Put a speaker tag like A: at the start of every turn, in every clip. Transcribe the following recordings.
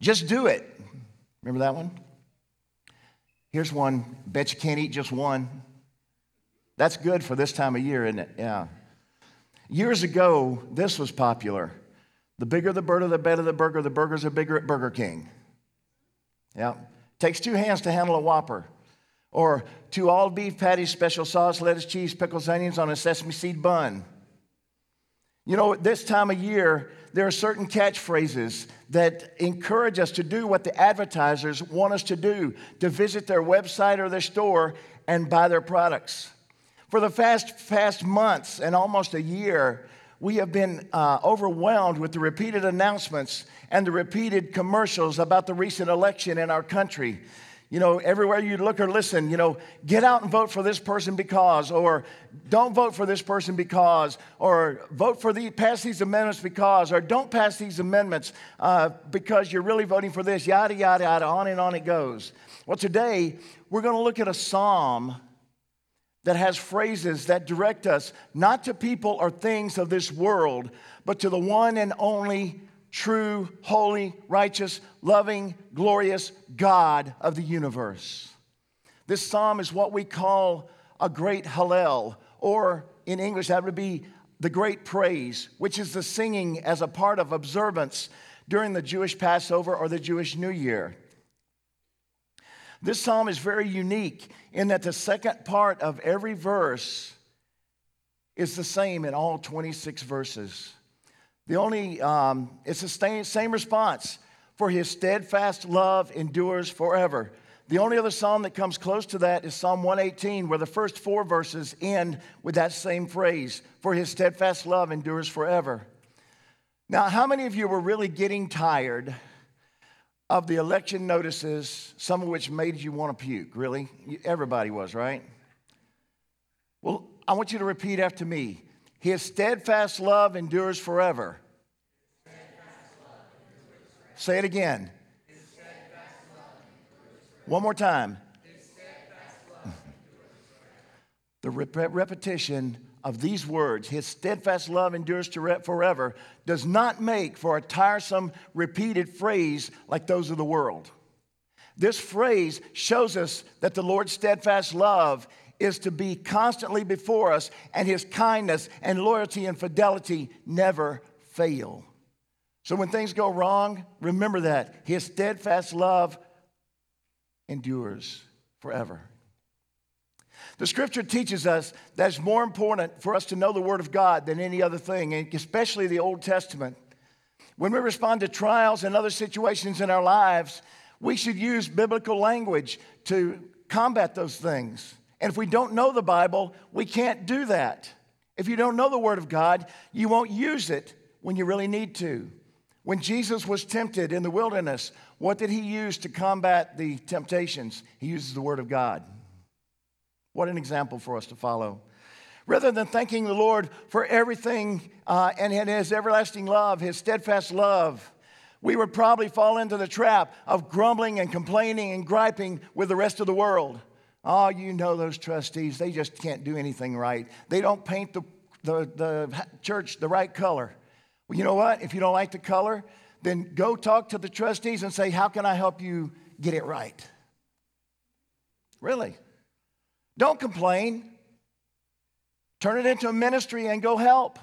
A: Just do it. Remember that one? Here's one. Bet you can't eat just one. That's good for this time of year, isn't it? Yeah. Years ago, this was popular. The bigger the burger, the better the burger. The burgers are bigger at Burger King. Yeah. Takes two hands to handle a Whopper. Or two all beef patties, special sauce, lettuce, cheese, pickles, onions on a sesame seed bun. You know, at this time of year, there are certain catchphrases that encourage us to do what the advertisers want us to do to visit their website or their store and buy their products. For the past, past months and almost a year, we have been uh, overwhelmed with the repeated announcements and the repeated commercials about the recent election in our country. You know, everywhere you look or listen, you know, get out and vote for this person because, or don't vote for this person because, or vote for the pass these amendments because, or don't pass these amendments uh, because you're really voting for this, yada, yada, yada, on and on it goes. Well, today we're going to look at a psalm that has phrases that direct us not to people or things of this world, but to the one and only true, holy, righteous, loving, glorious God of the universe. This psalm is what we call a great Hallel, or in English, that would be the great praise, which is the singing as a part of observance during the Jewish Passover or the Jewish New Year. This psalm is very unique in that the second part of every verse is the same in all 26 verses. The only, um, it's the same, same response. For his steadfast love endures forever. The only other psalm that comes close to that is Psalm 118, where the first four verses end with that same phrase For his steadfast love endures forever. Now, how many of you were really getting tired of the election notices, some of which made you want to puke? Really? Everybody was, right? Well, I want you to repeat after me his steadfast love endures forever. Say it again. One more time. the rep- repetition of these words, his steadfast love endures to re- forever, does not make for a tiresome, repeated phrase like those of the world. This phrase shows us that the Lord's steadfast love is to be constantly before us, and his kindness and loyalty and fidelity never fail. So when things go wrong, remember that his steadfast love endures forever. The scripture teaches us that it's more important for us to know the Word of God than any other thing, and especially the Old Testament. When we respond to trials and other situations in our lives, we should use biblical language to combat those things. And if we don't know the Bible, we can't do that. If you don't know the Word of God, you won't use it when you really need to. When Jesus was tempted in the wilderness, what did he use to combat the temptations? He uses the Word of God. What an example for us to follow. Rather than thanking the Lord for everything uh, and his everlasting love, his steadfast love, we would probably fall into the trap of grumbling and complaining and griping with the rest of the world. Oh, you know those trustees, they just can't do anything right. They don't paint the, the, the church the right color. Well, you know what? If you don't like the color, then go talk to the trustees and say, How can I help you get it right? Really. Don't complain. Turn it into a ministry and go help.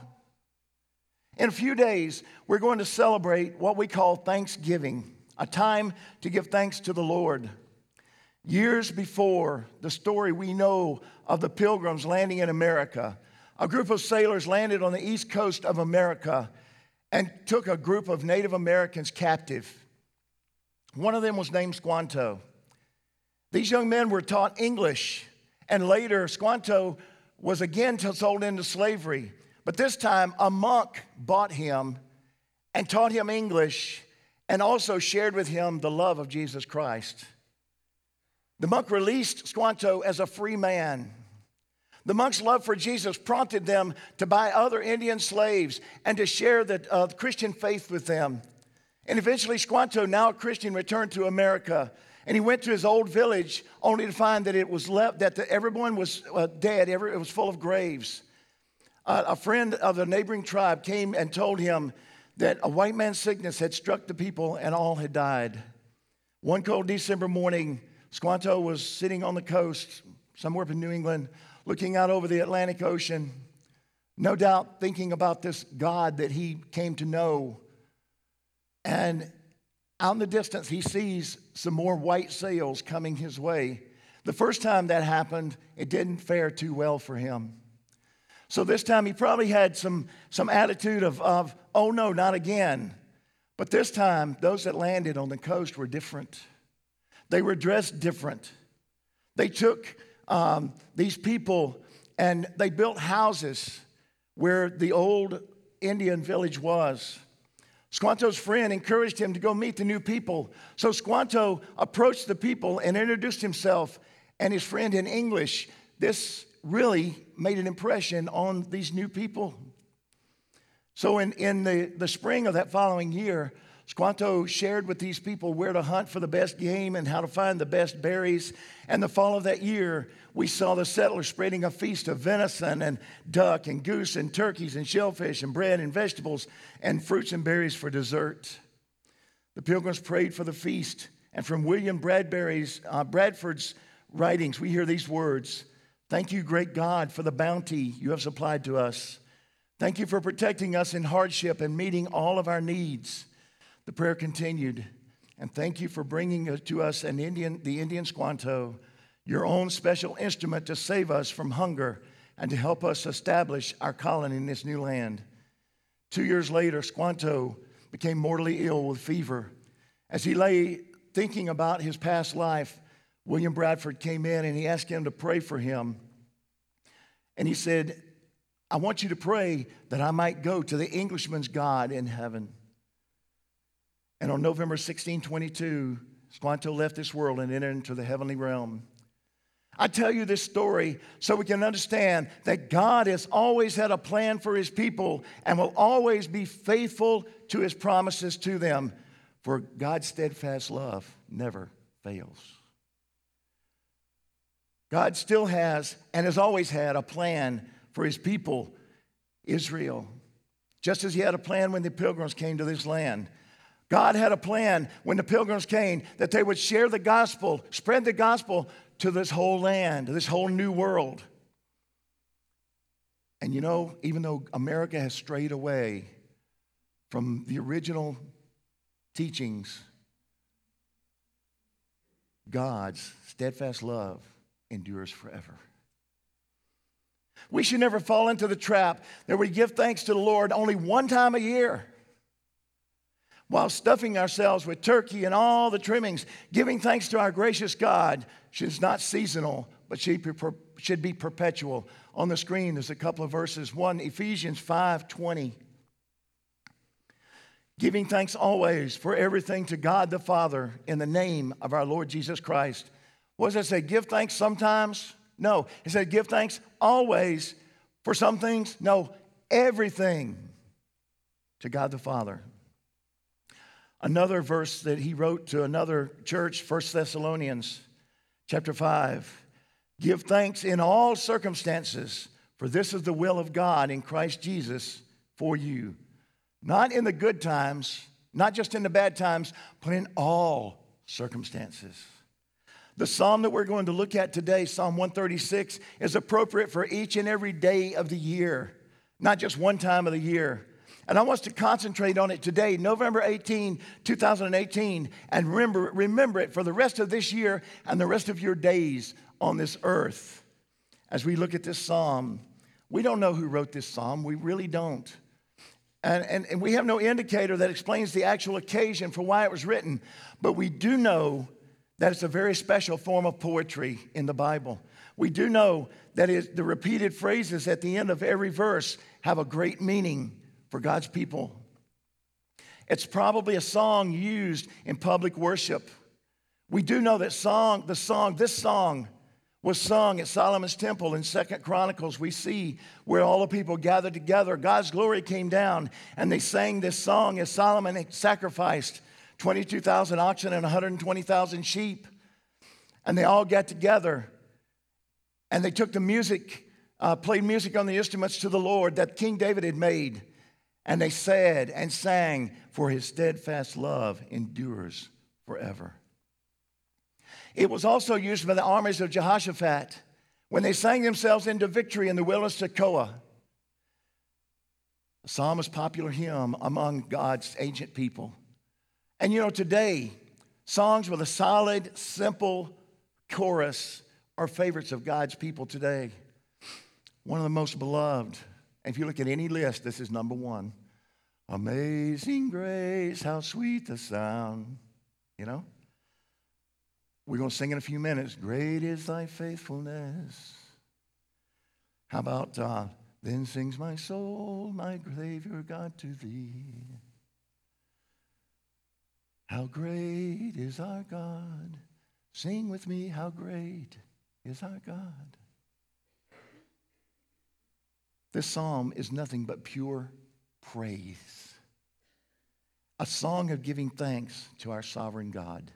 A: In a few days, we're going to celebrate what we call Thanksgiving, a time to give thanks to the Lord. Years before the story we know of the pilgrims landing in America, a group of sailors landed on the east coast of America and took a group of Native Americans captive. One of them was named Squanto. These young men were taught English, and later Squanto was again sold into slavery. But this time, a monk bought him and taught him English and also shared with him the love of Jesus Christ. The monk released Squanto as a free man. The monk's love for Jesus prompted them to buy other Indian slaves and to share the uh, Christian faith with them. And eventually, Squanto, now a Christian, returned to America. And he went to his old village only to find that it was left, that the, everyone was uh, dead, every, it was full of graves. Uh, a friend of the neighboring tribe came and told him that a white man's sickness had struck the people and all had died. One cold December morning, Squanto was sitting on the coast, somewhere up in New England, looking out over the Atlantic Ocean, no doubt thinking about this God that he came to know. And out in the distance, he sees some more white sails coming his way. The first time that happened, it didn't fare too well for him. So this time he probably had some, some attitude of, of, oh no, not again. But this time, those that landed on the coast were different. They were dressed different. They took um, these people and they built houses where the old Indian village was. Squanto's friend encouraged him to go meet the new people. So Squanto approached the people and introduced himself and his friend in English. This really made an impression on these new people. So, in, in the, the spring of that following year, Squanto shared with these people where to hunt for the best game and how to find the best berries. And the fall of that year, we saw the settlers spreading a feast of venison and duck and goose and turkeys and shellfish and bread and vegetables and fruits and berries for dessert. The pilgrims prayed for the feast. And from William Bradbury's, uh, Bradford's writings, we hear these words Thank you, great God, for the bounty you have supplied to us. Thank you for protecting us in hardship and meeting all of our needs. The prayer continued, and thank you for bringing to us an Indian, the Indian Squanto, your own special instrument to save us from hunger and to help us establish our colony in this new land. Two years later, Squanto became mortally ill with fever. As he lay thinking about his past life, William Bradford came in and he asked him to pray for him. And he said, I want you to pray that I might go to the Englishman's God in heaven. And on November 16, 22, Squanto left this world and entered into the heavenly realm. I tell you this story so we can understand that God has always had a plan for his people and will always be faithful to his promises to them, for God's steadfast love never fails. God still has and has always had a plan for his people, Israel, just as he had a plan when the pilgrims came to this land. God had a plan when the pilgrims came that they would share the gospel, spread the gospel to this whole land, this whole new world. And you know, even though America has strayed away from the original teachings, God's steadfast love endures forever. We should never fall into the trap that we give thanks to the Lord only one time a year while stuffing ourselves with turkey and all the trimmings. Giving thanks to our gracious God is not seasonal, but she should be perpetual. On the screen, there's a couple of verses. One, Ephesians 5 20. Giving thanks always for everything to God the Father in the name of our Lord Jesus Christ what does it say? Give thanks sometimes? No. It said give thanks always for some things? No, everything to God the Father. Another verse that he wrote to another church, 1 Thessalonians chapter 5. Give thanks in all circumstances, for this is the will of God in Christ Jesus for you. Not in the good times, not just in the bad times, but in all circumstances. The psalm that we're going to look at today, Psalm 136, is appropriate for each and every day of the year, not just one time of the year. And I want us to concentrate on it today, November 18, 2018, and remember, remember it for the rest of this year and the rest of your days on this earth. As we look at this psalm, we don't know who wrote this psalm, we really don't. And, and, and we have no indicator that explains the actual occasion for why it was written, but we do know that it's a very special form of poetry in the Bible. We do know that it, the repeated phrases at the end of every verse have a great meaning for God's people. It's probably a song used in public worship. We do know that song, the song, this song was sung at Solomon's temple in Second Chronicles. We see where all the people gathered together. God's glory came down, and they sang this song as Solomon sacrificed 22,000 oxen and 120,000 sheep. And they all got together and they took the music, uh, played music on the instruments to the Lord that King David had made. And they said and sang, For his steadfast love endures forever. It was also used by the armies of Jehoshaphat when they sang themselves into victory in the wilderness of Tekoa. The psalm is popular hymn among God's ancient people. And you know, today, songs with a solid, simple chorus are favorites of God's people today. One of the most beloved. And if you look at any list, this is number one. Amazing grace, how sweet the sound. You know? We're going to sing in a few minutes. Great is thy faithfulness. How about, uh, then sings my soul, my Savior God, to thee. How great is our God. Sing with me, how great is our God. This psalm is nothing but pure praise, a song of giving thanks to our sovereign God.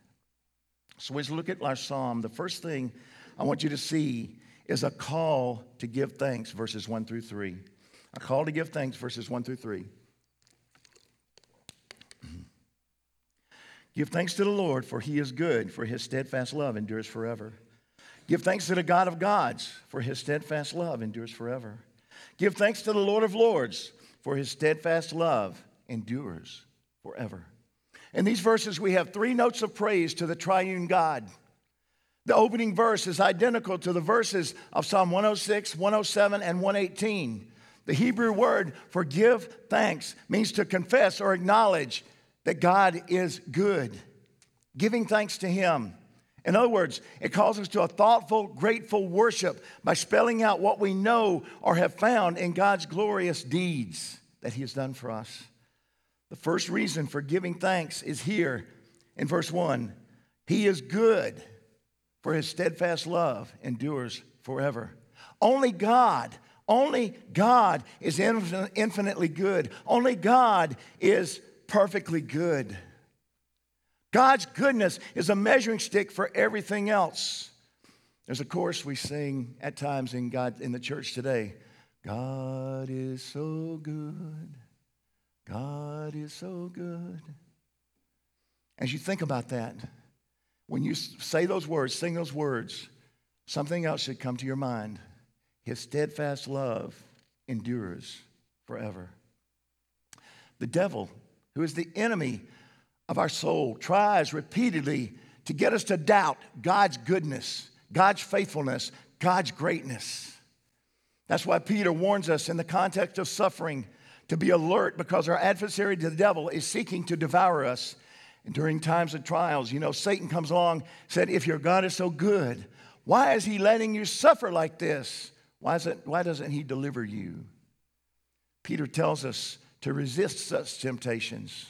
A: So, as we look at our psalm, the first thing I want you to see is a call to give thanks, verses 1 through 3. A call to give thanks, verses 1 through 3. Give thanks to the Lord, for he is good, for his steadfast love endures forever. Give thanks to the God of gods, for his steadfast love endures forever. Give thanks to the Lord of lords, for his steadfast love endures forever. In these verses, we have three notes of praise to the triune God. The opening verse is identical to the verses of Psalm 106, 107, and 118. The Hebrew word for give thanks means to confess or acknowledge that God is good, giving thanks to Him. In other words, it calls us to a thoughtful, grateful worship by spelling out what we know or have found in God's glorious deeds that He has done for us. The first reason for giving thanks is here in verse 1 He is good, for His steadfast love endures forever. Only God, only God is infinitely good. Only God is perfectly good. God's goodness is a measuring stick for everything else. There's a chorus we sing at times in God in the church today. God is so good. God is so good. As you think about that, when you say those words, sing those words, something else should come to your mind. His steadfast love endures forever. The devil who is the enemy of our soul, tries repeatedly to get us to doubt God's goodness, God's faithfulness, God's greatness. That's why Peter warns us in the context of suffering to be alert because our adversary, the devil, is seeking to devour us. And during times of trials, you know, Satan comes along, said, If your God is so good, why is he letting you suffer like this? Why, is it, why doesn't he deliver you? Peter tells us to resist such temptations.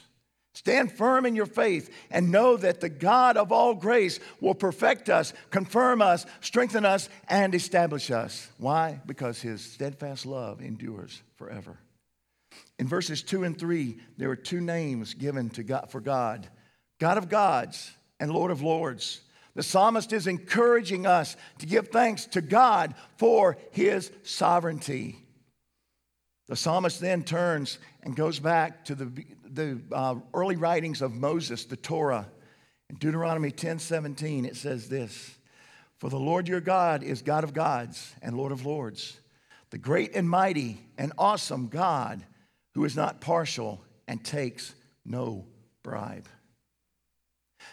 A: Stand firm in your faith and know that the God of all grace will perfect us, confirm us, strengthen us, and establish us. Why? Because his steadfast love endures forever. In verses 2 and 3, there are two names given to God, for God God of gods and Lord of lords. The psalmist is encouraging us to give thanks to God for his sovereignty. The psalmist then turns and goes back to the, the uh, early writings of Moses, the Torah. In Deuteronomy 10 17, it says this For the Lord your God is God of gods and Lord of lords, the great and mighty and awesome God who is not partial and takes no bribe.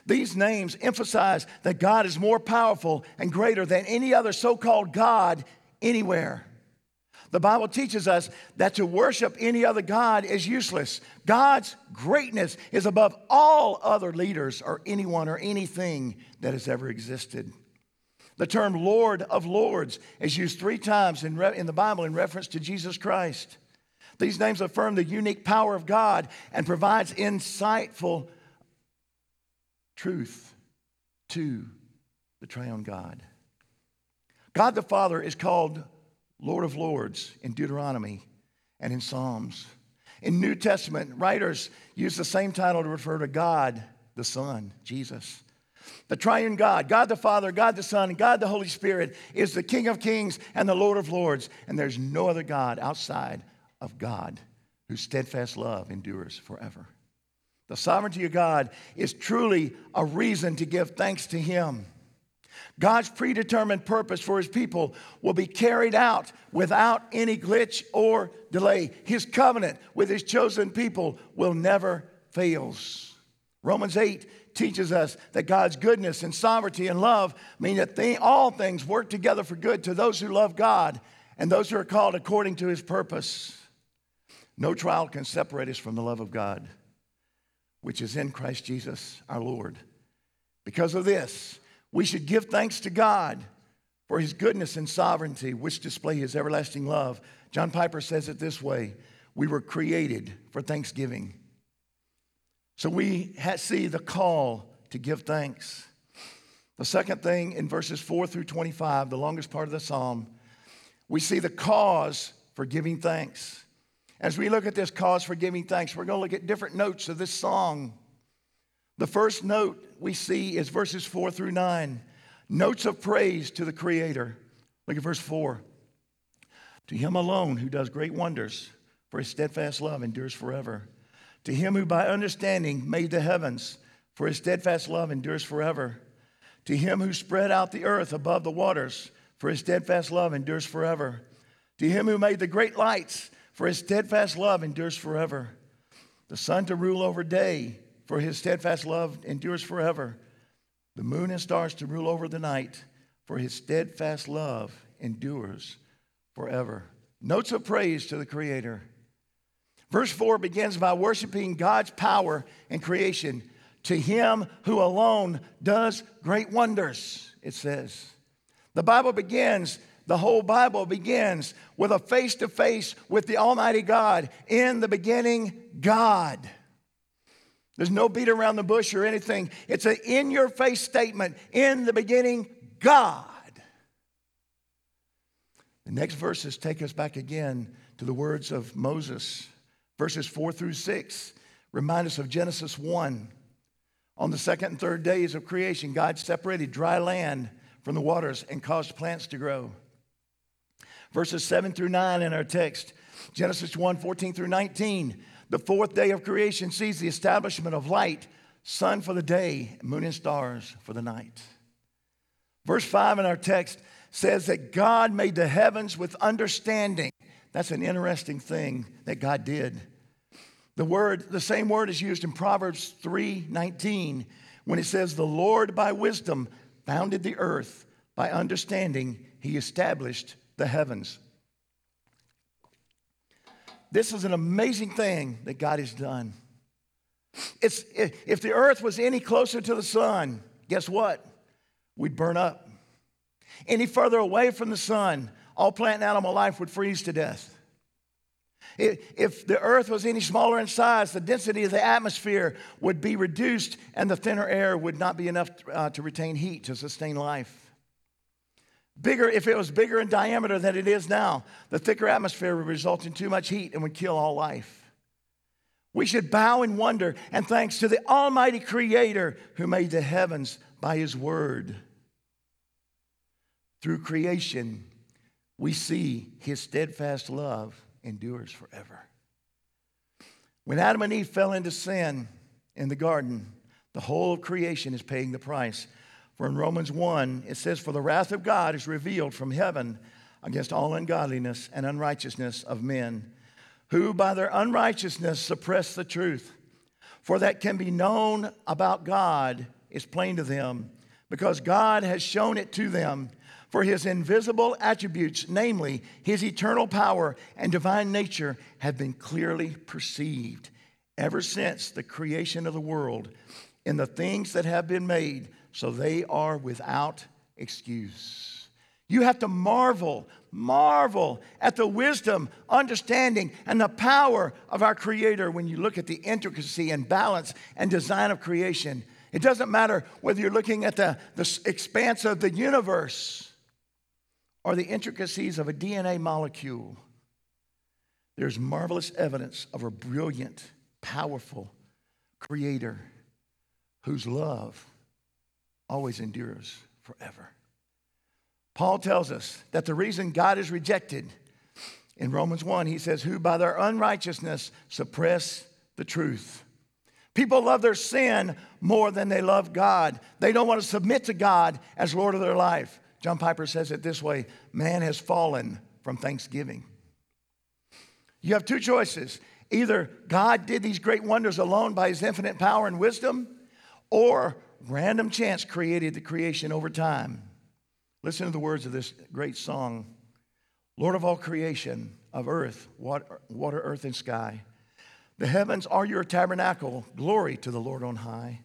A: These names emphasize that God is more powerful and greater than any other so called God anywhere. The Bible teaches us that to worship any other God is useless. God's greatness is above all other leaders or anyone or anything that has ever existed. The term Lord of Lords is used three times in, re- in the Bible in reference to Jesus Christ. These names affirm the unique power of God and provides insightful truth to the triune God. God the Father is called Lord of Lords in Deuteronomy and in Psalms. In New Testament, writers use the same title to refer to God, the Son, Jesus. The triune God, God the Father, God the Son, and God the Holy Spirit, is the King of kings and the Lord of lords, and there's no other God outside of God whose steadfast love endures forever. The sovereignty of God is truly a reason to give thanks to Him. God's predetermined purpose for His people will be carried out without any glitch or delay. His covenant with His chosen people will never fail. Romans 8 teaches us that God's goodness and sovereignty and love mean that all things work together for good to those who love God and those who are called according to His purpose. No trial can separate us from the love of God which is in Christ Jesus our Lord. Because of this, we should give thanks to God for his goodness and sovereignty, which display his everlasting love. John Piper says it this way We were created for thanksgiving. So we see the call to give thanks. The second thing in verses 4 through 25, the longest part of the psalm, we see the cause for giving thanks. As we look at this cause for giving thanks, we're going to look at different notes of this song. The first note we see is verses four through nine notes of praise to the Creator. Look at verse four. To him alone who does great wonders, for his steadfast love endures forever. To him who by understanding made the heavens, for his steadfast love endures forever. To him who spread out the earth above the waters, for his steadfast love endures forever. To him who made the great lights, for his steadfast love endures forever. The sun to rule over day, for his steadfast love endures forever. The moon and stars to rule over the night, for his steadfast love endures forever. Notes of praise to the Creator. Verse 4 begins by worshiping God's power in creation. To him who alone does great wonders, it says. The Bible begins the whole Bible begins with a face to face with the Almighty God. In the beginning, God. There's no beat around the bush or anything. It's an in your face statement. In the beginning, God. The next verses take us back again to the words of Moses. Verses 4 through 6 remind us of Genesis 1. On the second and third days of creation, God separated dry land from the waters and caused plants to grow verses 7 through 9 in our text. Genesis 1 14 through 19. The fourth day of creation sees the establishment of light, sun for the day, moon and stars for the night. Verse 5 in our text says that God made the heavens with understanding. That's an interesting thing that God did. The word, the same word is used in Proverbs 3:19 when it says, The Lord by wisdom founded the earth, by understanding he established the heavens. This is an amazing thing that God has done. It's, if the earth was any closer to the sun, guess what? We'd burn up. Any further away from the sun, all plant and animal life would freeze to death. If the earth was any smaller in size, the density of the atmosphere would be reduced and the thinner air would not be enough uh, to retain heat to sustain life. Bigger, if it was bigger in diameter than it is now, the thicker atmosphere would result in too much heat and would kill all life. We should bow in wonder and thanks to the Almighty Creator who made the heavens by His Word. Through creation, we see His steadfast love endures forever. When Adam and Eve fell into sin in the garden, the whole of creation is paying the price for in Romans 1, it says, For the wrath of God is revealed from heaven against all ungodliness and unrighteousness of men, who by their unrighteousness suppress the truth. For that can be known about God is plain to them, because God has shown it to them. For his invisible attributes, namely his eternal power and divine nature, have been clearly perceived ever since the creation of the world in the things that have been made so they are without excuse. You have to marvel, marvel at the wisdom, understanding, and the power of our Creator when you look at the intricacy and balance and design of creation. It doesn't matter whether you're looking at the, the expanse of the universe or the intricacies of a DNA molecule. There's marvelous evidence of a brilliant, powerful Creator whose love always endures forever. Paul tells us that the reason God is rejected In Romans 1, he says, Who by their unrighteousness suppress the truth. People love their sin more than they love God. They don't want to submit to God as Lord of their life. John Piper says it this way man has fallen from thanksgiving. You have two choices. Either God did these great wonders alone by his infinite power and wisdom, or random chance created the creation over time. Listen to the words of this great song Lord of all creation, of earth, water, earth, and sky. The heavens are your tabernacle. Glory to the Lord on high.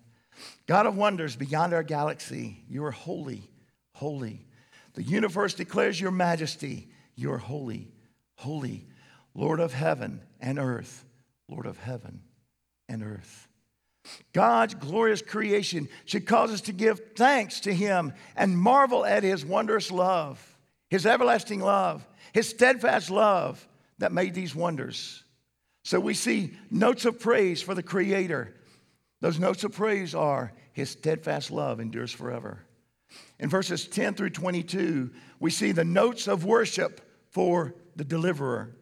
A: God of wonders beyond our galaxy, you are holy, holy. The universe declares your majesty. You are holy, holy, Lord of heaven and earth, Lord of heaven and earth. God's glorious creation should cause us to give thanks to Him and marvel at His wondrous love, His everlasting love, His steadfast love that made these wonders. So we see notes of praise for the Creator. Those notes of praise are His steadfast love endures forever. In verses 10 through 22, we see the notes of worship for the deliverer.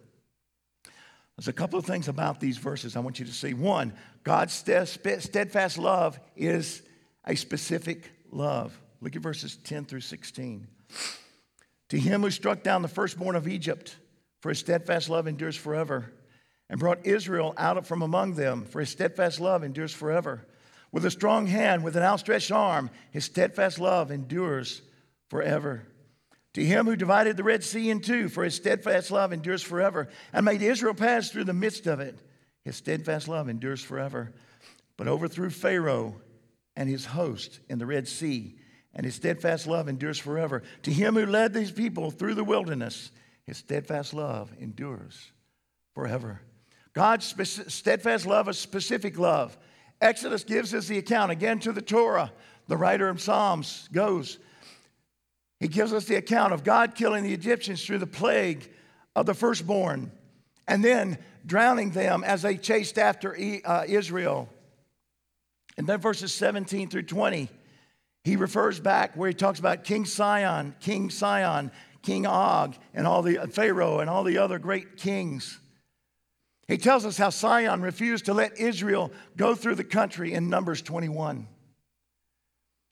A: There's a couple of things about these verses I want you to see. One, God's steadfast love is a specific love. Look at verses 10 through 16. To him who struck down the firstborn of Egypt, for his steadfast love endures forever, and brought Israel out from among them, for his steadfast love endures forever. With a strong hand, with an outstretched arm, his steadfast love endures forever. To him who divided the Red Sea in two, for his steadfast love endures forever, and made Israel pass through the midst of it, his steadfast love endures forever. But overthrew Pharaoh and his host in the Red Sea, and his steadfast love endures forever. To him who led these people through the wilderness, his steadfast love endures forever. God's steadfast love is specific love. Exodus gives us the account again to the Torah. The writer of Psalms goes, he gives us the account of God killing the Egyptians through the plague of the firstborn and then drowning them as they chased after uh, Israel. And then verses 17 through 20, he refers back where he talks about King Sihon, King Sihon, King Og, and all the Pharaoh and all the other great kings. He tells us how Sihon refused to let Israel go through the country in Numbers 21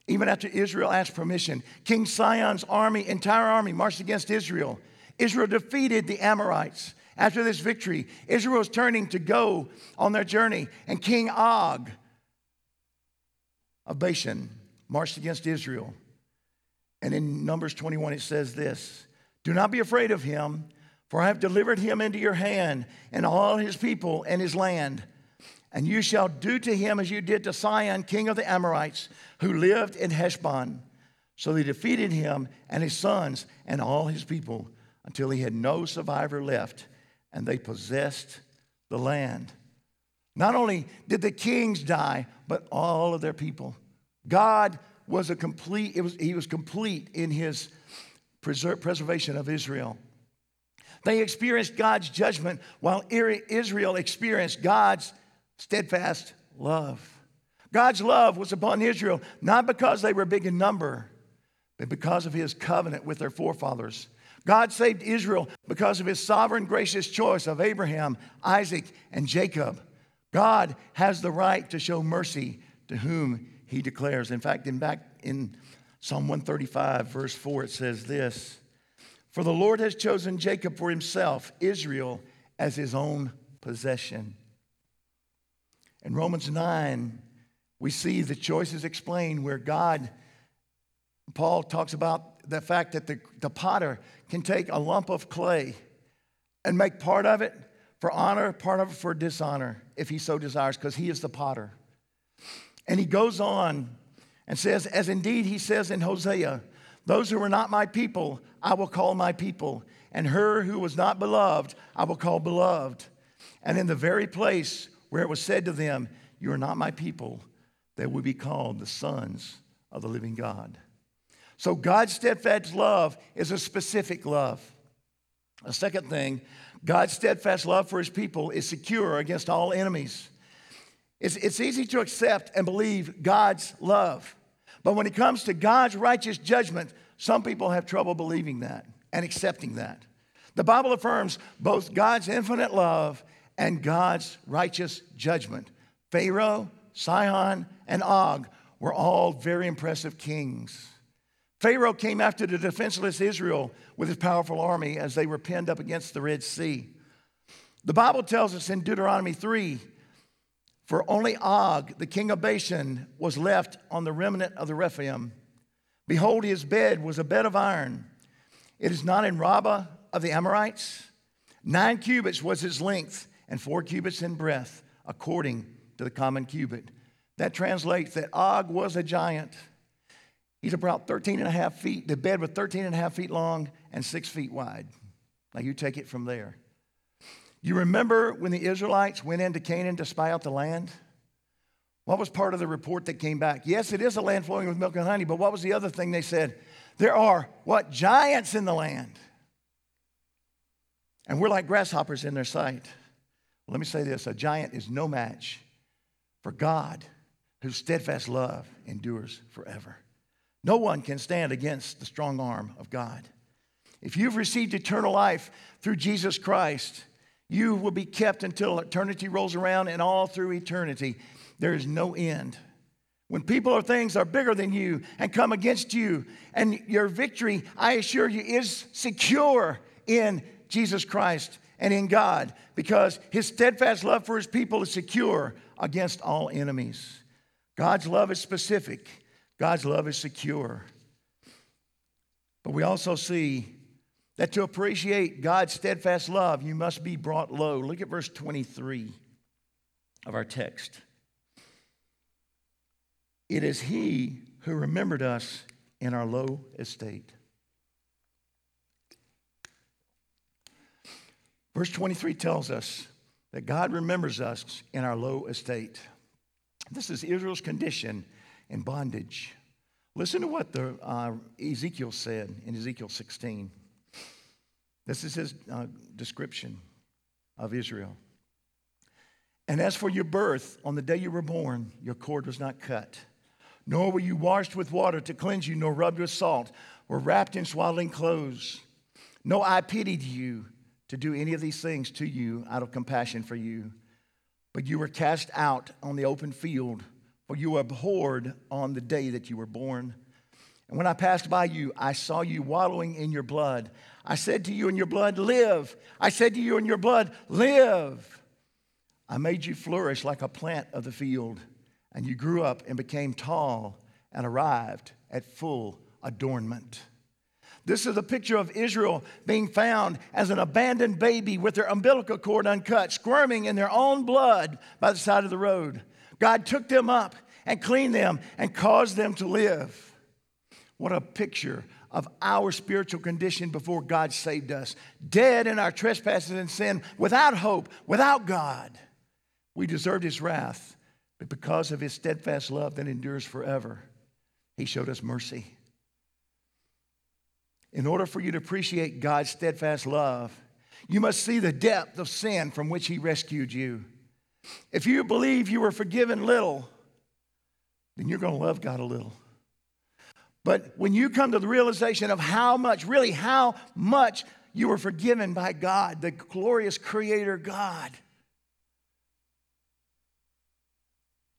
A: even after Israel asked permission. King Sihon's army, entire army, marched against Israel. Israel defeated the Amorites. After this victory, Israel was turning to go on their journey, and King Og of Bashan marched against Israel. And in Numbers 21, it says this Do not be afraid of him, for I have delivered him into your hand and all his people and his land. And you shall do to him as you did to Sihon, king of the Amorites, who lived in Heshbon. So they defeated him and his sons and all his people until he had no survivor left, and they possessed the land. Not only did the kings die, but all of their people. God was a complete, was, he was complete in his preservation of Israel. They experienced God's judgment while Israel experienced God's steadfast love. God's love was upon Israel not because they were big in number, but because of his covenant with their forefathers. God saved Israel because of his sovereign, gracious choice of Abraham, Isaac, and Jacob. God has the right to show mercy to whom he declares. In fact, in back in Psalm 135, verse 4, it says this For the Lord has chosen Jacob for himself, Israel as his own possession. In Romans 9, we see the choices explained where God, Paul talks about the fact that the, the potter can take a lump of clay and make part of it for honor, part of it for dishonor, if he so desires, because he is the potter. And he goes on and says, as indeed he says in Hosea, those who were not my people, I will call my people, and her who was not beloved, I will call beloved. And in the very place where it was said to them, You are not my people, they will be called the sons of the living God. So God's steadfast love is a specific love. A second thing, God's steadfast love for his people is secure against all enemies. It's, it's easy to accept and believe God's love. But when it comes to God's righteous judgment, some people have trouble believing that and accepting that. The Bible affirms both God's infinite love and God's righteous judgment. Pharaoh, Sihon, and Og were all very impressive kings. Pharaoh came after the defenseless Israel with his powerful army as they were pinned up against the Red Sea. The Bible tells us in Deuteronomy 3 for only Og, the king of Bashan, was left on the remnant of the Rephaim. Behold, his bed was a bed of iron. It is not in Rabbah of the Amorites. Nine cubits was his length, and four cubits in breadth, according to the common cubit. That translates that Og was a giant. He's about 13 and a half feet. The bed was 13 and a half feet long and six feet wide. Now you take it from there. You remember when the Israelites went into Canaan to spy out the land? What was part of the report that came back? Yes, it is a land flowing with milk and honey, but what was the other thing they said? There are what? Giants in the land. And we're like grasshoppers in their sight. Let me say this a giant is no match for God, whose steadfast love endures forever. No one can stand against the strong arm of God. If you've received eternal life through Jesus Christ, you will be kept until eternity rolls around and all through eternity. There is no end. When people or things are bigger than you and come against you, and your victory, I assure you, is secure in Jesus Christ and in God because his steadfast love for his people is secure against all enemies. God's love is specific, God's love is secure. But we also see that to appreciate God's steadfast love, you must be brought low. Look at verse 23 of our text. It is He who remembered us in our low estate. Verse 23 tells us that God remembers us in our low estate. This is Israel's condition in bondage. Listen to what the, uh, Ezekiel said in Ezekiel 16. This is his uh, description of Israel. And as for your birth, on the day you were born, your cord was not cut, nor were you washed with water to cleanse you, nor rubbed with salt, were wrapped in swaddling clothes. No, I pitied you to do any of these things to you out of compassion for you. But you were cast out on the open field, for you were abhorred on the day that you were born. And when I passed by you, I saw you wallowing in your blood. I said to you in your blood, Live. I said to you in your blood, Live. I made you flourish like a plant of the field, and you grew up and became tall and arrived at full adornment. This is a picture of Israel being found as an abandoned baby with their umbilical cord uncut, squirming in their own blood by the side of the road. God took them up and cleaned them and caused them to live. What a picture of our spiritual condition before God saved us. Dead in our trespasses and sin, without hope, without God. We deserved his wrath, but because of his steadfast love that endures forever, he showed us mercy. In order for you to appreciate God's steadfast love, you must see the depth of sin from which he rescued you. If you believe you were forgiven little, then you're going to love God a little. But when you come to the realization of how much, really how much you were forgiven by God, the glorious Creator God,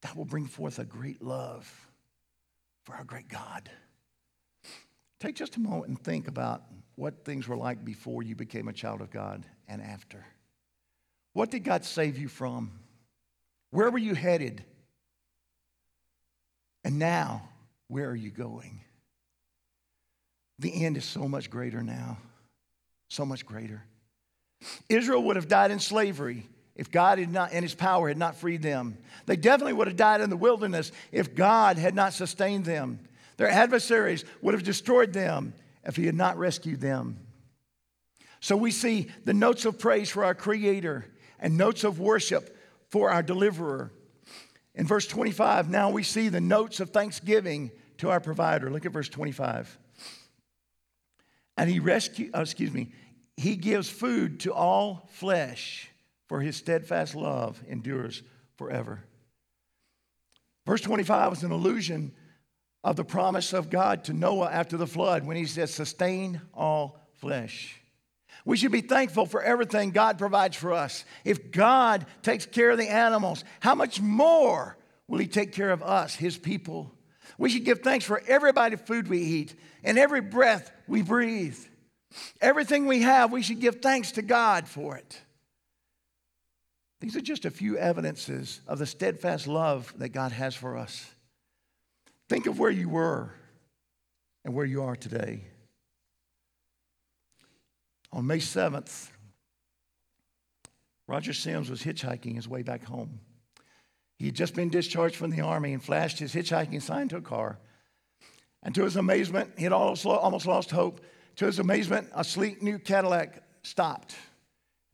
A: that will bring forth a great love for our great God. Take just a moment and think about what things were like before you became a child of God and after. What did God save you from? Where were you headed? And now, where are you going? The end is so much greater now. So much greater. Israel would have died in slavery if God had not, and his power had not freed them. They definitely would have died in the wilderness if God had not sustained them. Their adversaries would have destroyed them if he had not rescued them. So we see the notes of praise for our Creator and notes of worship for our Deliverer. In verse 25, now we see the notes of thanksgiving to our provider. Look at verse 25. And he rescue, oh, excuse me, he gives food to all flesh, for his steadfast love endures forever. Verse 25 is an allusion of the promise of God to Noah after the flood when he says, sustain all flesh. We should be thankful for everything God provides for us. If God takes care of the animals, how much more will He take care of us, His people? We should give thanks for every bite of food we eat and every breath we breathe. Everything we have, we should give thanks to God for it. These are just a few evidences of the steadfast love that God has for us. Think of where you were and where you are today. On May 7th, Roger Sims was hitchhiking his way back home. He had just been discharged from the Army and flashed his hitchhiking sign to a car. And to his amazement, he had almost lost hope. To his amazement, a sleek new Cadillac stopped.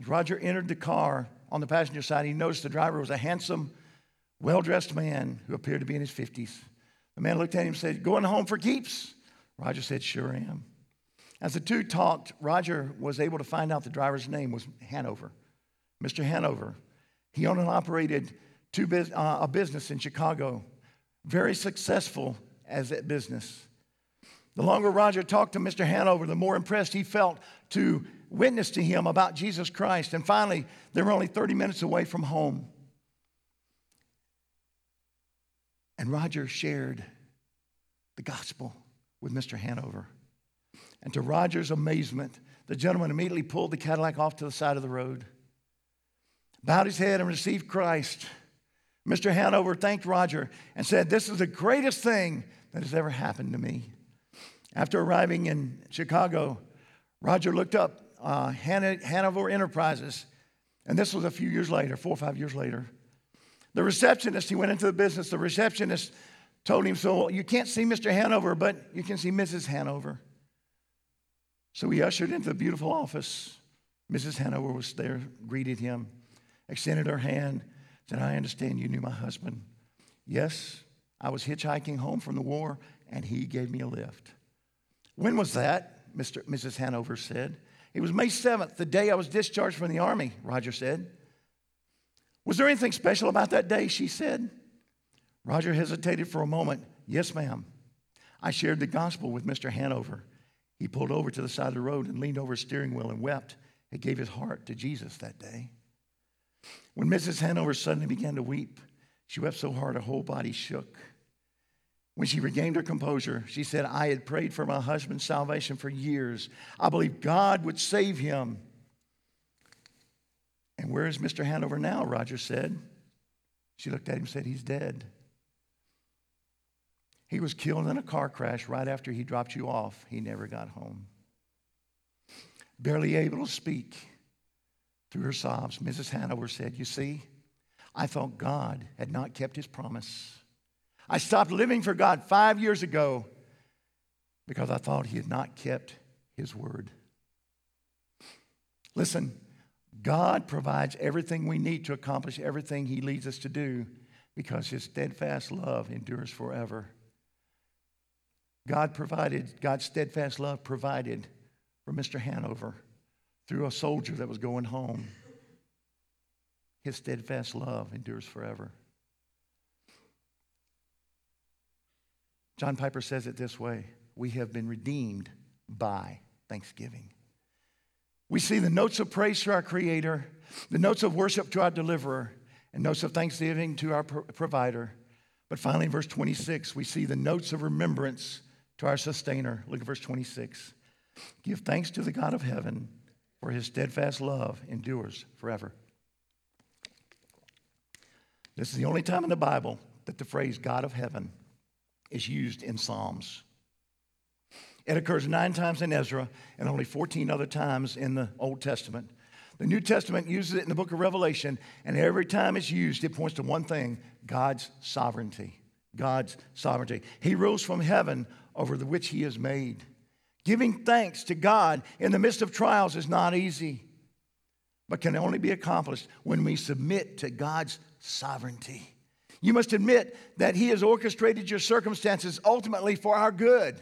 A: Roger entered the car on the passenger side. He noticed the driver was a handsome, well dressed man who appeared to be in his 50s. The man looked at him and said, Going home for keeps? Roger said, Sure am. As the two talked, Roger was able to find out the driver's name was Hanover, Mr. Hanover. He owned and operated two, uh, a business in Chicago, very successful as that business. The longer Roger talked to Mr. Hanover, the more impressed he felt to witness to him about Jesus Christ. And finally, they were only 30 minutes away from home. And Roger shared the gospel with Mr. Hanover. And to Roger's amazement, the gentleman immediately pulled the Cadillac off to the side of the road, bowed his head, and received Christ. Mr. Hanover thanked Roger and said, This is the greatest thing that has ever happened to me. After arriving in Chicago, Roger looked up uh, Hanover Enterprises, and this was a few years later, four or five years later. The receptionist, he went into the business, the receptionist told him, So you can't see Mr. Hanover, but you can see Mrs. Hanover. So he ushered into the beautiful office. Mrs. Hanover was there, greeted him, extended her hand, said, I understand you knew my husband. Yes, I was hitchhiking home from the war, and he gave me a lift. When was that? Mr. Mrs. Hanover said. It was May 7th, the day I was discharged from the Army, Roger said. Was there anything special about that day? She said. Roger hesitated for a moment. Yes, ma'am. I shared the gospel with Mr. Hanover. He pulled over to the side of the road and leaned over his steering wheel and wept. He gave his heart to Jesus that day. When Mrs. Hanover suddenly began to weep, she wept so hard her whole body shook. When she regained her composure, she said, I had prayed for my husband's salvation for years. I believed God would save him. And where is Mr. Hanover now? Roger said. She looked at him and said, He's dead. He was killed in a car crash right after he dropped you off. He never got home. Barely able to speak through her sobs, Mrs. Hanover said, You see, I thought God had not kept his promise. I stopped living for God five years ago because I thought he had not kept his word. Listen, God provides everything we need to accomplish everything he leads us to do because his steadfast love endures forever. God provided, God's steadfast love provided for Mr. Hanover through a soldier that was going home. His steadfast love endures forever. John Piper says it this way We have been redeemed by thanksgiving. We see the notes of praise to our Creator, the notes of worship to our Deliverer, and notes of thanksgiving to our provider. But finally, in verse 26, we see the notes of remembrance to our sustainer. Look at verse 26. Give thanks to the God of heaven, for his steadfast love endures forever. This is the only time in the Bible that the phrase God of heaven is used in Psalms. It occurs nine times in Ezra and only 14 other times in the Old Testament. The New Testament uses it in the book of Revelation, and every time it's used, it points to one thing God's sovereignty. God's sovereignty. He rules from heaven over the which he has made. Giving thanks to God in the midst of trials is not easy, but can only be accomplished when we submit to God's sovereignty. You must admit that He has orchestrated your circumstances ultimately for our good.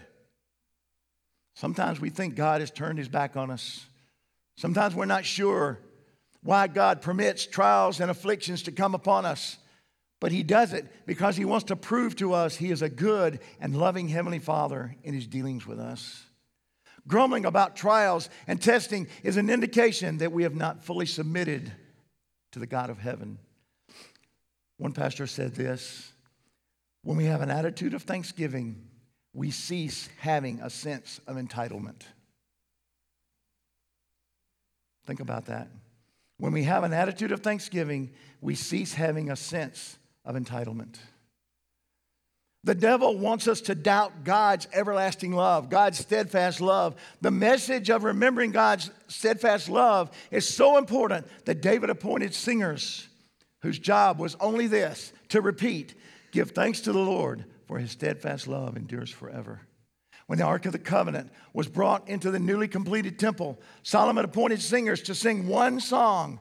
A: Sometimes we think God has turned His back on us. Sometimes we're not sure why God permits trials and afflictions to come upon us. But he does it because he wants to prove to us he is a good and loving Heavenly Father in his dealings with us. Grumbling about trials and testing is an indication that we have not fully submitted to the God of heaven. One pastor said this when we have an attitude of thanksgiving, we cease having a sense of entitlement. Think about that. When we have an attitude of thanksgiving, we cease having a sense of entitlement. The devil wants us to doubt God's everlasting love, God's steadfast love. The message of remembering God's steadfast love is so important that David appointed singers whose job was only this to repeat, Give thanks to the Lord, for his steadfast love endures forever. When the Ark of the Covenant was brought into the newly completed temple, Solomon appointed singers to sing one song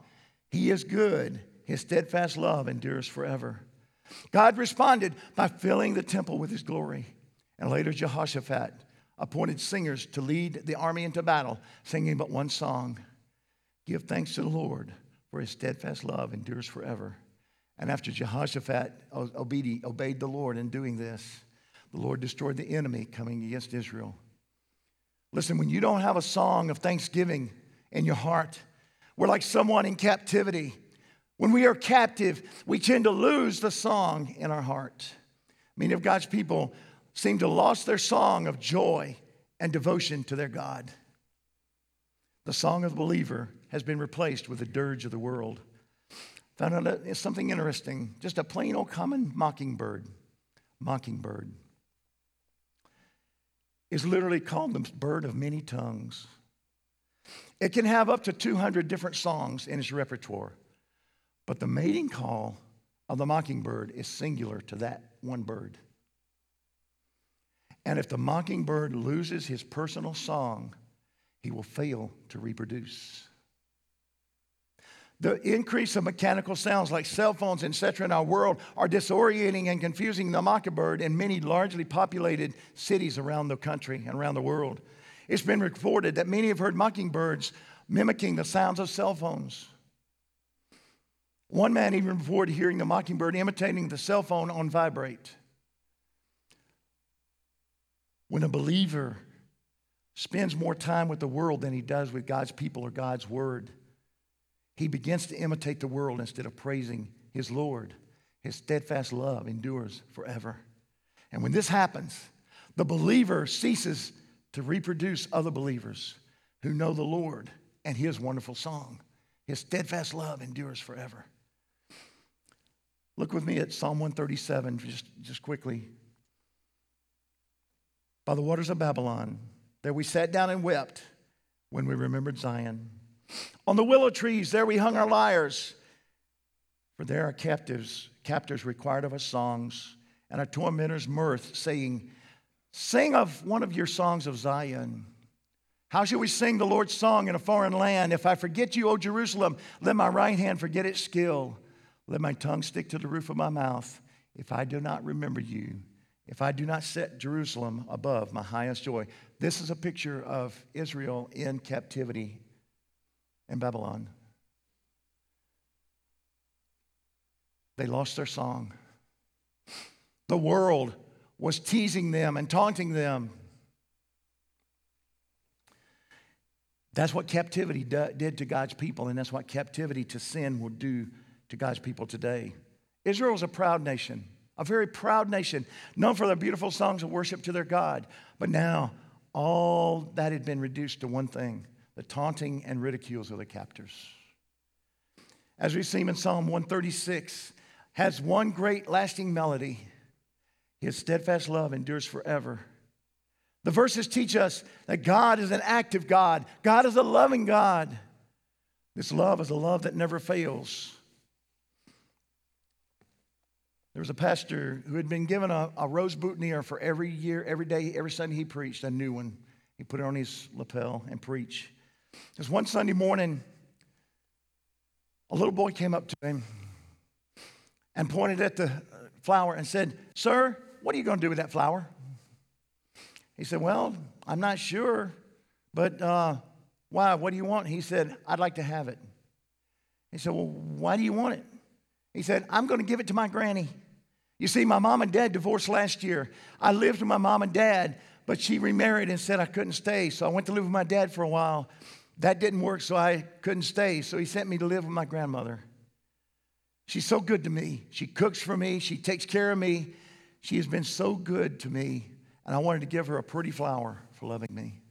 A: He is good, His steadfast love endures forever. God responded by filling the temple with His glory. And later, Jehoshaphat appointed singers to lead the army into battle, singing but one song Give thanks to the Lord, for His steadfast love endures forever. And after Jehoshaphat obeyed the Lord in doing this, the Lord destroyed the enemy coming against Israel. Listen, when you don't have a song of thanksgiving in your heart, we're like someone in captivity. When we are captive, we tend to lose the song in our heart. Many of God's people seem to lost their song of joy and devotion to their God. The song of the believer has been replaced with the dirge of the world. Found out something interesting. Just a plain old common mockingbird. Mockingbird is literally called the bird of many tongues. It can have up to 200 different songs in its repertoire, but the mating call of the mockingbird is singular to that one bird. And if the mockingbird loses his personal song, he will fail to reproduce. The increase of mechanical sounds like cell phones, etc., in our world are disorienting and confusing the mockingbird in many largely populated cities around the country and around the world. It's been reported that many have heard mockingbirds mimicking the sounds of cell phones. One man even reported hearing the mockingbird imitating the cell phone on vibrate. When a believer spends more time with the world than he does with God's people or God's word, he begins to imitate the world instead of praising his Lord. His steadfast love endures forever. And when this happens, the believer ceases to reproduce other believers who know the Lord and his wonderful song. His steadfast love endures forever. Look with me at Psalm 137, just, just quickly. By the waters of Babylon, there we sat down and wept when we remembered Zion. On the willow trees, there we hung our lyres. For there our captives, captors required of us songs, and our tormentors mirth, saying, Sing of one of your songs of Zion. How shall we sing the Lord's song in a foreign land? If I forget you, O Jerusalem, let my right hand forget its skill. Let my tongue stick to the roof of my mouth. If I do not remember you, if I do not set Jerusalem above my highest joy. This is a picture of Israel in captivity in Babylon. They lost their song. The world was teasing them and taunting them. That's what captivity did to God's people, and that's what captivity to sin will do to God's people today. Israel was a proud nation, a very proud nation, known for their beautiful songs of worship to their God. But now, all that had been reduced to one thing the taunting and ridicules of the captors. As we see in Psalm 136, has one great lasting melody. His steadfast love endures forever. The verses teach us that God is an active God. God is a loving God. This love is a love that never fails. There was a pastor who had been given a, a rose boutonniere for every year, every day, every Sunday he preached, a new one. He put it on his lapel and preached. Because one Sunday morning, a little boy came up to him and pointed at the flower and said, Sir, what are you going to do with that flower? He said, Well, I'm not sure, but uh, why? What do you want? He said, I'd like to have it. He said, Well, why do you want it? He said, I'm going to give it to my granny. You see, my mom and dad divorced last year. I lived with my mom and dad, but she remarried and said I couldn't stay. So I went to live with my dad for a while. That didn't work, so I couldn't stay. So he sent me to live with my grandmother. She's so good to me. She cooks for me, she takes care of me. She has been so good to me, and I wanted to give her a pretty flower for loving me.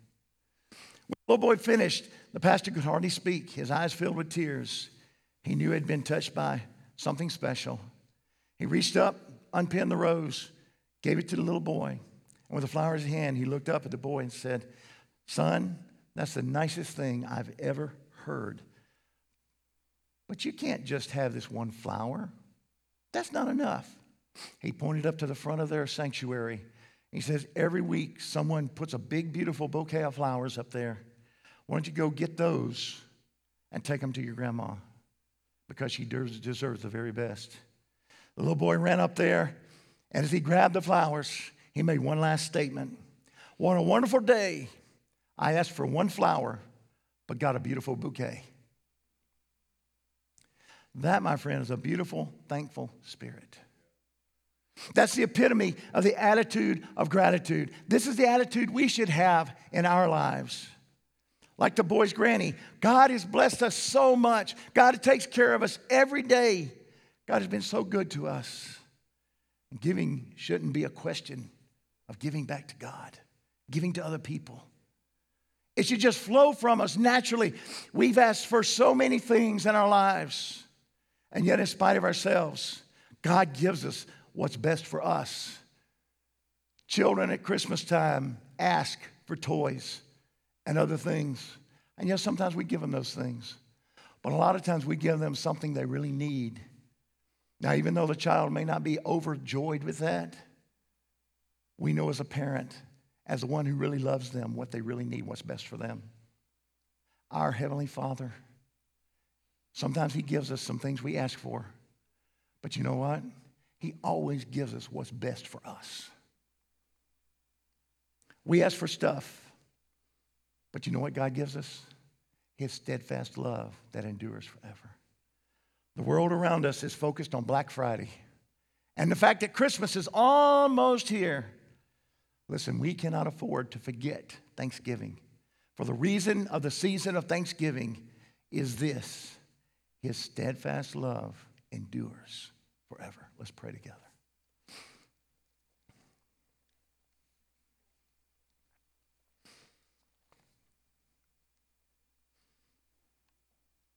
A: When the little boy finished, the pastor could hardly speak, his eyes filled with tears. He knew he had been touched by something special. He reached up, unpinned the rose, gave it to the little boy, and with the flower in his hand, he looked up at the boy and said, Son, that's the nicest thing I've ever heard. But you can't just have this one flower. That's not enough. He pointed up to the front of their sanctuary. He says, Every week, someone puts a big, beautiful bouquet of flowers up there. Why don't you go get those and take them to your grandma? Because she deserves the very best. The little boy ran up there, and as he grabbed the flowers, he made one last statement. What a wonderful day. I asked for one flower, but got a beautiful bouquet. That, my friend, is a beautiful, thankful spirit. That's the epitome of the attitude of gratitude. This is the attitude we should have in our lives. Like the boy's granny, God has blessed us so much. God takes care of us every day. God has been so good to us. Giving shouldn't be a question of giving back to God, giving to other people. It should just flow from us naturally. We've asked for so many things in our lives, and yet, in spite of ourselves, God gives us what's best for us. Children at Christmas time ask for toys and other things. And yes, sometimes we give them those things. But a lot of times we give them something they really need. Now, even though the child may not be overjoyed with that, we know as a parent, as the one who really loves them, what they really need, what's best for them. Our Heavenly Father, sometimes He gives us some things we ask for. But you know what? He always gives us what's best for us. We ask for stuff, but you know what God gives us? His steadfast love that endures forever. The world around us is focused on Black Friday and the fact that Christmas is almost here. Listen, we cannot afford to forget Thanksgiving. For the reason of the season of Thanksgiving is this His steadfast love endures forever. Let's pray together.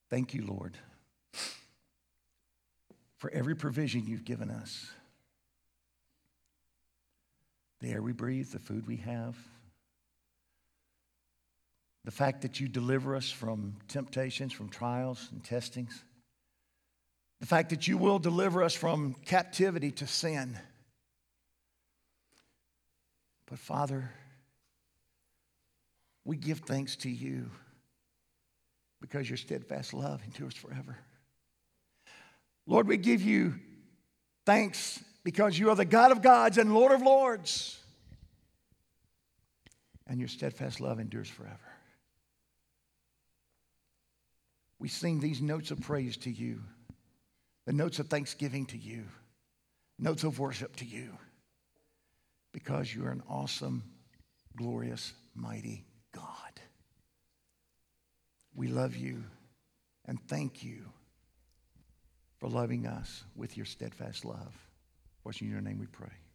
A: Thank you, Lord, for every provision you've given us the air we breathe, the food we have, the fact that you deliver us from temptations, from trials and testings. The fact that you will deliver us from captivity to sin. But Father, we give thanks to you because your steadfast love endures forever. Lord, we give you thanks because you are the God of gods and Lord of lords. And your steadfast love endures forever. We sing these notes of praise to you the notes of thanksgiving to you, notes of worship to you, because you're an awesome, glorious, mighty God. We love you and thank you for loving us with your steadfast love. For in your name we pray.